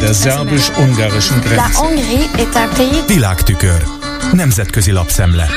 Der szerbus-ungarischen Grenze. Világtükör. Nemzetközi lapszemle.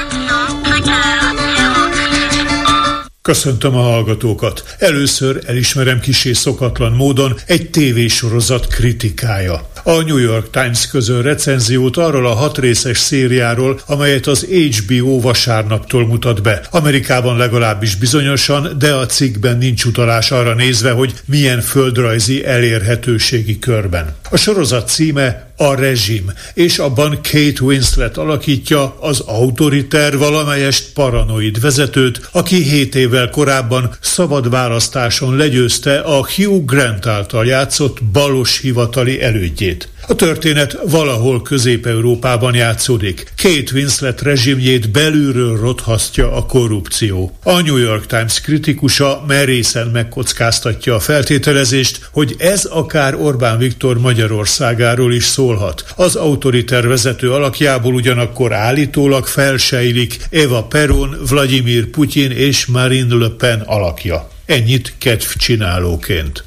Köszöntöm a hallgatókat. Először elismerem kisé szokatlan módon egy tévésorozat kritikája. A New York Times közöl recenziót arról a hat részes szériáról, amelyet az HBO vasárnaptól mutat be. Amerikában legalábbis bizonyosan, de a cikkben nincs utalás arra nézve, hogy milyen földrajzi elérhetőségi körben. A sorozat címe a rezsim, és abban Kate Winslet alakítja az autoriter valamelyest paranoid vezetőt, aki 7 évvel korábban szabad választáson legyőzte a Hugh Grant által játszott balos hivatali elődjét. A történet valahol Közép-Európában játszódik. Kate Winslet rezsimjét belülről rothasztja a korrupció. A New York Times kritikusa merészen megkockáztatja a feltételezést, hogy ez akár Orbán Viktor Magyarországáról is szólhat. Az autoriter vezető alakjából ugyanakkor állítólag felsejlik Eva Peron, Vladimir Putyin és Marine Le Pen alakja. Ennyit kedv csinálóként.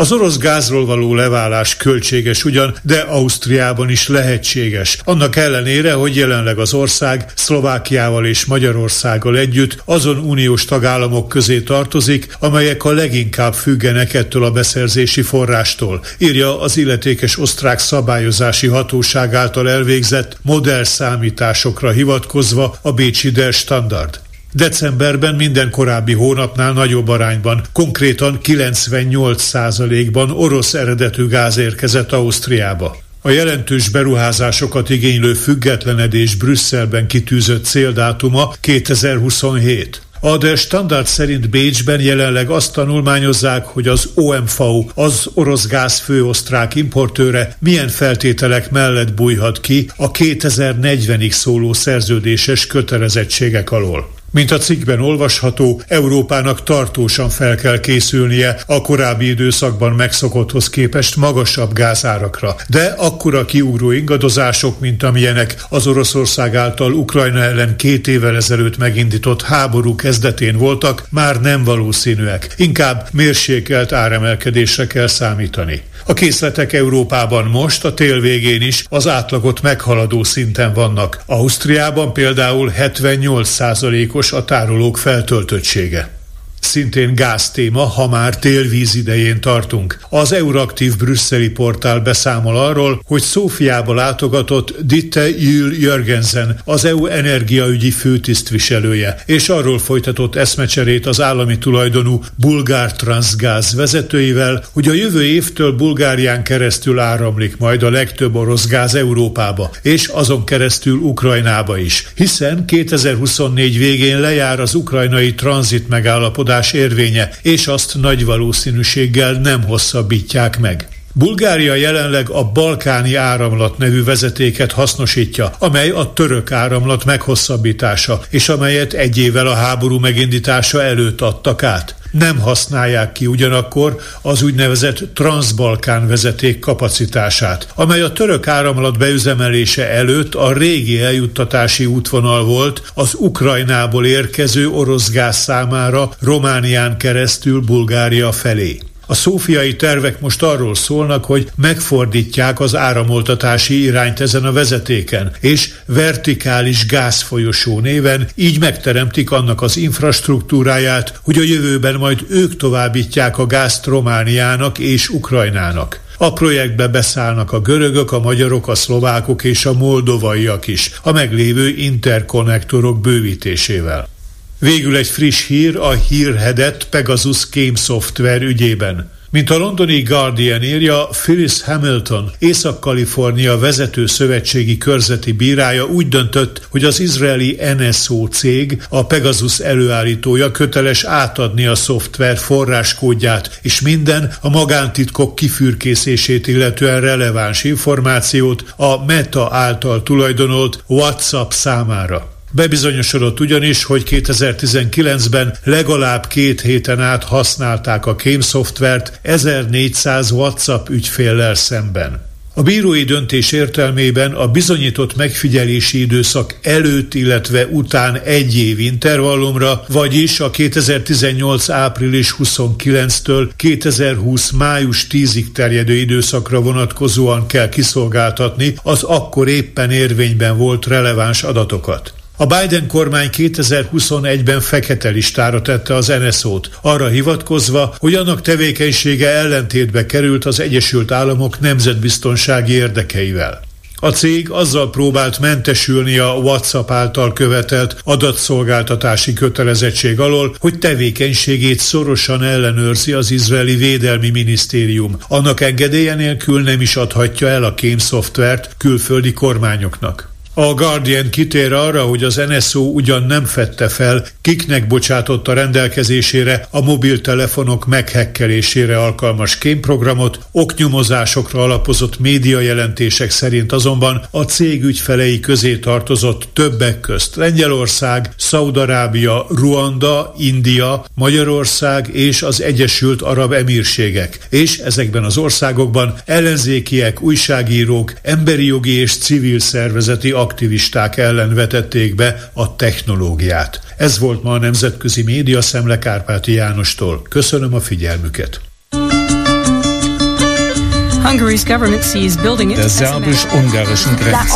Az orosz gázról való leválás költséges ugyan, de Ausztriában is lehetséges. Annak ellenére, hogy jelenleg az ország Szlovákiával és Magyarországgal együtt azon uniós tagállamok közé tartozik, amelyek a leginkább függenek ettől a beszerzési forrástól, írja az illetékes osztrák szabályozási hatóság által elvégzett modell számításokra hivatkozva a Bécsi Der Standard. Decemberben minden korábbi hónapnál nagyobb arányban, konkrétan 98%-ban orosz eredetű gáz érkezett Ausztriába. A jelentős beruházásokat igénylő függetlenedés Brüsszelben kitűzött céldátuma 2027. A Der Standard szerint Bécsben jelenleg azt tanulmányozzák, hogy az OMV, az orosz gáz főosztrák importőre milyen feltételek mellett bújhat ki a 2040-ig szóló szerződéses kötelezettségek alól. Mint a cikkben olvasható, Európának tartósan fel kell készülnie a korábbi időszakban megszokotthoz képest magasabb gázárakra. De akkora kiugró ingadozások, mint amilyenek az Oroszország által Ukrajna ellen két évvel ezelőtt megindított háború kezdetén voltak, már nem valószínűek. Inkább mérsékelt áremelkedésre kell számítani. A készletek Európában most, a tél végén is az átlagot meghaladó szinten vannak. Ausztriában például 78% os a tárolók feltöltöttsége. Szintén gáztéma, ha már télvíz idején tartunk. Az Euraktív brüsszeli portál beszámol arról, hogy Szófiába látogatott Ditte Jül Jörgensen, az EU energiaügyi főtisztviselője, és arról folytatott eszmecserét az állami tulajdonú Bulgár Transgáz vezetőivel, hogy a jövő évtől Bulgárián keresztül áramlik majd a legtöbb orosz gáz Európába, és azon keresztül Ukrajnába is, hiszen 2024 végén lejár az ukrajnai tranzit megállapodás megállapodás érvénye, és azt nagy valószínűséggel nem hosszabbítják meg. Bulgária jelenleg a balkáni áramlat nevű vezetéket hasznosítja, amely a török áramlat meghosszabbítása, és amelyet egy évvel a háború megindítása előtt adtak át. Nem használják ki ugyanakkor az úgynevezett Transbalkán vezeték kapacitását, amely a török áramlat beüzemelése előtt a régi eljuttatási útvonal volt az Ukrajnából érkező orosz gáz számára Románián keresztül Bulgária felé. A szófiai tervek most arról szólnak, hogy megfordítják az áramoltatási irányt ezen a vezetéken, és vertikális gázfolyosó néven így megteremtik annak az infrastruktúráját, hogy a jövőben majd ők továbbítják a gázt Romániának és Ukrajnának. A projektbe beszállnak a görögök, a magyarok, a szlovákok és a moldovaiak is, a meglévő interkonnektorok bővítésével. Végül egy friss hír a hírhedett Pegasus Game Software ügyében. Mint a londoni Guardian írja, Phyllis Hamilton, Észak-Kalifornia vezető szövetségi körzeti bírája úgy döntött, hogy az izraeli NSO cég, a Pegasus előállítója köteles átadni a szoftver forráskódját és minden a magántitkok kifürkészését illetően releváns információt a Meta által tulajdonolt WhatsApp számára. Bebizonyosodott ugyanis, hogy 2019-ben legalább két héten át használták a kém szoftvert 1400 WhatsApp ügyféllel szemben. A bírói döntés értelmében a bizonyított megfigyelési időszak előtt, illetve után egy év intervallumra, vagyis a 2018. április 29-től 2020. május 10-ig terjedő időszakra vonatkozóan kell kiszolgáltatni az akkor éppen érvényben volt releváns adatokat. A Biden kormány 2021-ben fekete listára tette az NSO-t, arra hivatkozva, hogy annak tevékenysége ellentétbe került az Egyesült Államok nemzetbiztonsági érdekeivel. A cég azzal próbált mentesülni a WhatsApp által követelt adatszolgáltatási kötelezettség alól, hogy tevékenységét szorosan ellenőrzi az izraeli védelmi minisztérium. Annak engedélye nélkül nem is adhatja el a kémszoftvert külföldi kormányoknak. A Guardian kitér arra, hogy az NSO ugyan nem fette fel, kiknek bocsátotta rendelkezésére a mobiltelefonok meghekkelésére alkalmas kémprogramot, oknyomozásokra alapozott médiajelentések szerint azonban a cég ügyfelei közé tartozott többek közt Lengyelország, Szaudarábia, Ruanda, India, Magyarország és az Egyesült Arab Emírségek, és ezekben az országokban ellenzékiek, újságírók, emberi jogi és civil szervezeti aktivisták ellen vetették be a technológiát. Ez volt ma a Nemzetközi Média Szemle Kárpáti Jánostól. Köszönöm a figyelmüket. Der szerbus-ungarischen Grenze.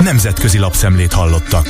Nemzetközi lapszemlét hallottak.